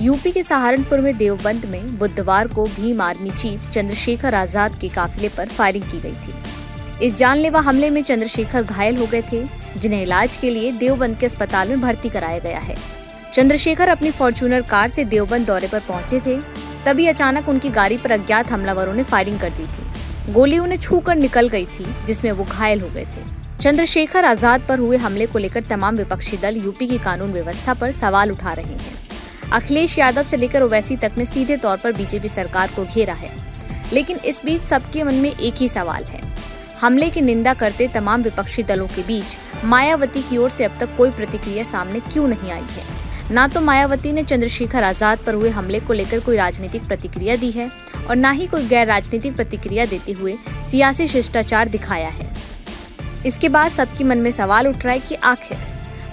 UP के सहारनपुर में देवबंद में बुधवार को भीम आर्मी चीफ चंद्रशेखर आज़ाद के काफिले पर फायरिंग की गई थी। इस जानलेवा हमले में चंद्रशेखर घायल हो गए थे, जिन्हें इलाज के लिए देवबंद के अस्पताल में भर्ती कराया गया है। चंद्रशेखर अपनी फॉर्चूनर कार से देवबंद दौरे पर पहुँचे थे, तभी अचानक उनकी गाड़ी पर अज्ञात हमलावरों ने फायरिंग कर दी थी। गोली उन्हें छू कर निकल गई थी, जिसमें वो घायल हो गए थे। चंद्रशेखर आज़ाद पर हुए हमले को लेकर तमाम विपक्षी दल यूपी की कानून व्यवस्था पर सवाल उठा रहे हैं। अखिलेश यादव से लेकर ओवैसी तक ने सीधे तौर पर बीजेपी सरकार को घेरा है। लेकिन इस बीच सबके मन में एक ही सवाल है। हमले की निंदा करते तमाम विपक्षी दलों के बीच मायावती की ओर से अब तक कोई प्रतिक्रिया सामने क्यों नहीं आई है? ना तो मायावती ने चंद्रशेखर आज़ाद पर हुए हमले को लेकर कोई राजनीतिक प्रतिक्रिया दी है और न ही कोई गैर राजनीतिक प्रतिक्रिया देते हुए सियासी शिष्टाचार दिखाया है। इसके बाद सबके मन में सवाल उठ रहा है कि आखिर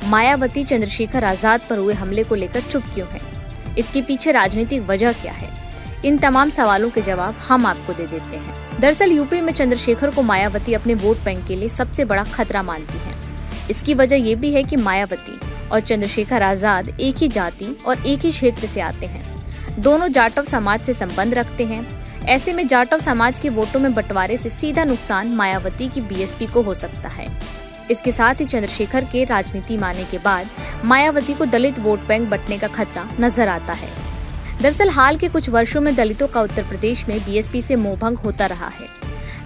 मायावती चंद्रशेखर आज़ाद पर हुए हमले को लेकर चुप क्यों है? इसके पीछे राजनीतिक वजह क्या है? इन तमाम सवालों के जवाब हम आपको दे देते हैं। दरअसल, यूपी में चंद्रशेखर को मायावती अपने वोट बैंक के लिए सबसे बड़ा खतरा मानती है। इसकी वजह ये भी है कि मायावती और चंद्रशेखर आज़ाद एक ही जाति और एक ही क्षेत्र से आते हैं। दोनों जाटव समाज से संबंध रखते हैं। ऐसे में जाटव समाज के वोटों में बंटवारे से सीधा नुकसान मायावती की बीएसपी को हो सकता है। इसके साथ ही चंद्रशेखर के राजनीति माने के बाद मायावती को दलित वोट बैंक बटने का खतरा नज़र आता है। दरअसल हाल के कुछ वर्षों में दलितों का उत्तर प्रदेश में बीएसपी से मोहभंग होता रहा है।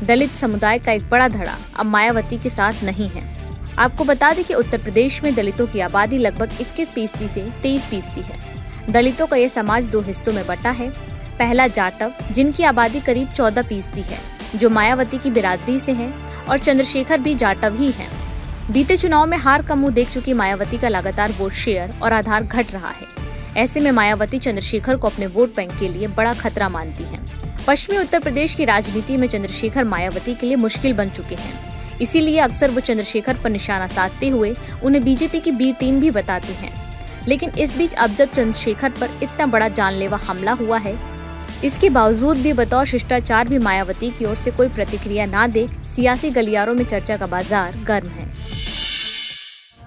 दलित समुदाय का एक बड़ा धड़ा अब मायावती के साथ नहीं है। आपको बता दें कि उत्तर प्रदेश में दलितों की आबादी लगभग 21 फ़ीसदी से 23 फ़ीसदी है। दलितों का यह समाज दो हिस्सों में बटा है। पहला जाटव, जिनकी आबादी करीब 14 फ़ीसदी है, जो मायावती की बिरादरी से है, और चंद्रशेखर भी जाटव ही है। बीते चुनाव में हार का मुँह देख चुकी मायावती का लगातार वोट शेयर और आधार घट रहा है। ऐसे में मायावती चंद्रशेखर को अपने वोट बैंक के लिए बड़ा खतरा मानती है। पश्चिमी उत्तर प्रदेश की राजनीति में चंद्रशेखर मायावती के लिए मुश्किल बन चुके हैं। इसीलिए अक्सर वो चंद्रशेखर पर निशाना साधते हुए उन्हें बीजेपी की बी टीम भी बताती हैं। लेकिन इस बीच अब जब चंद्रशेखर पर इतना बड़ा जानलेवा हमला हुआ है, इसके बावजूद भी बतौर शिष्टाचार भी मायावती की ओर से कोई प्रतिक्रिया ना दे, सियासी गलियारों में चर्चा का बाज़ार गर्म है।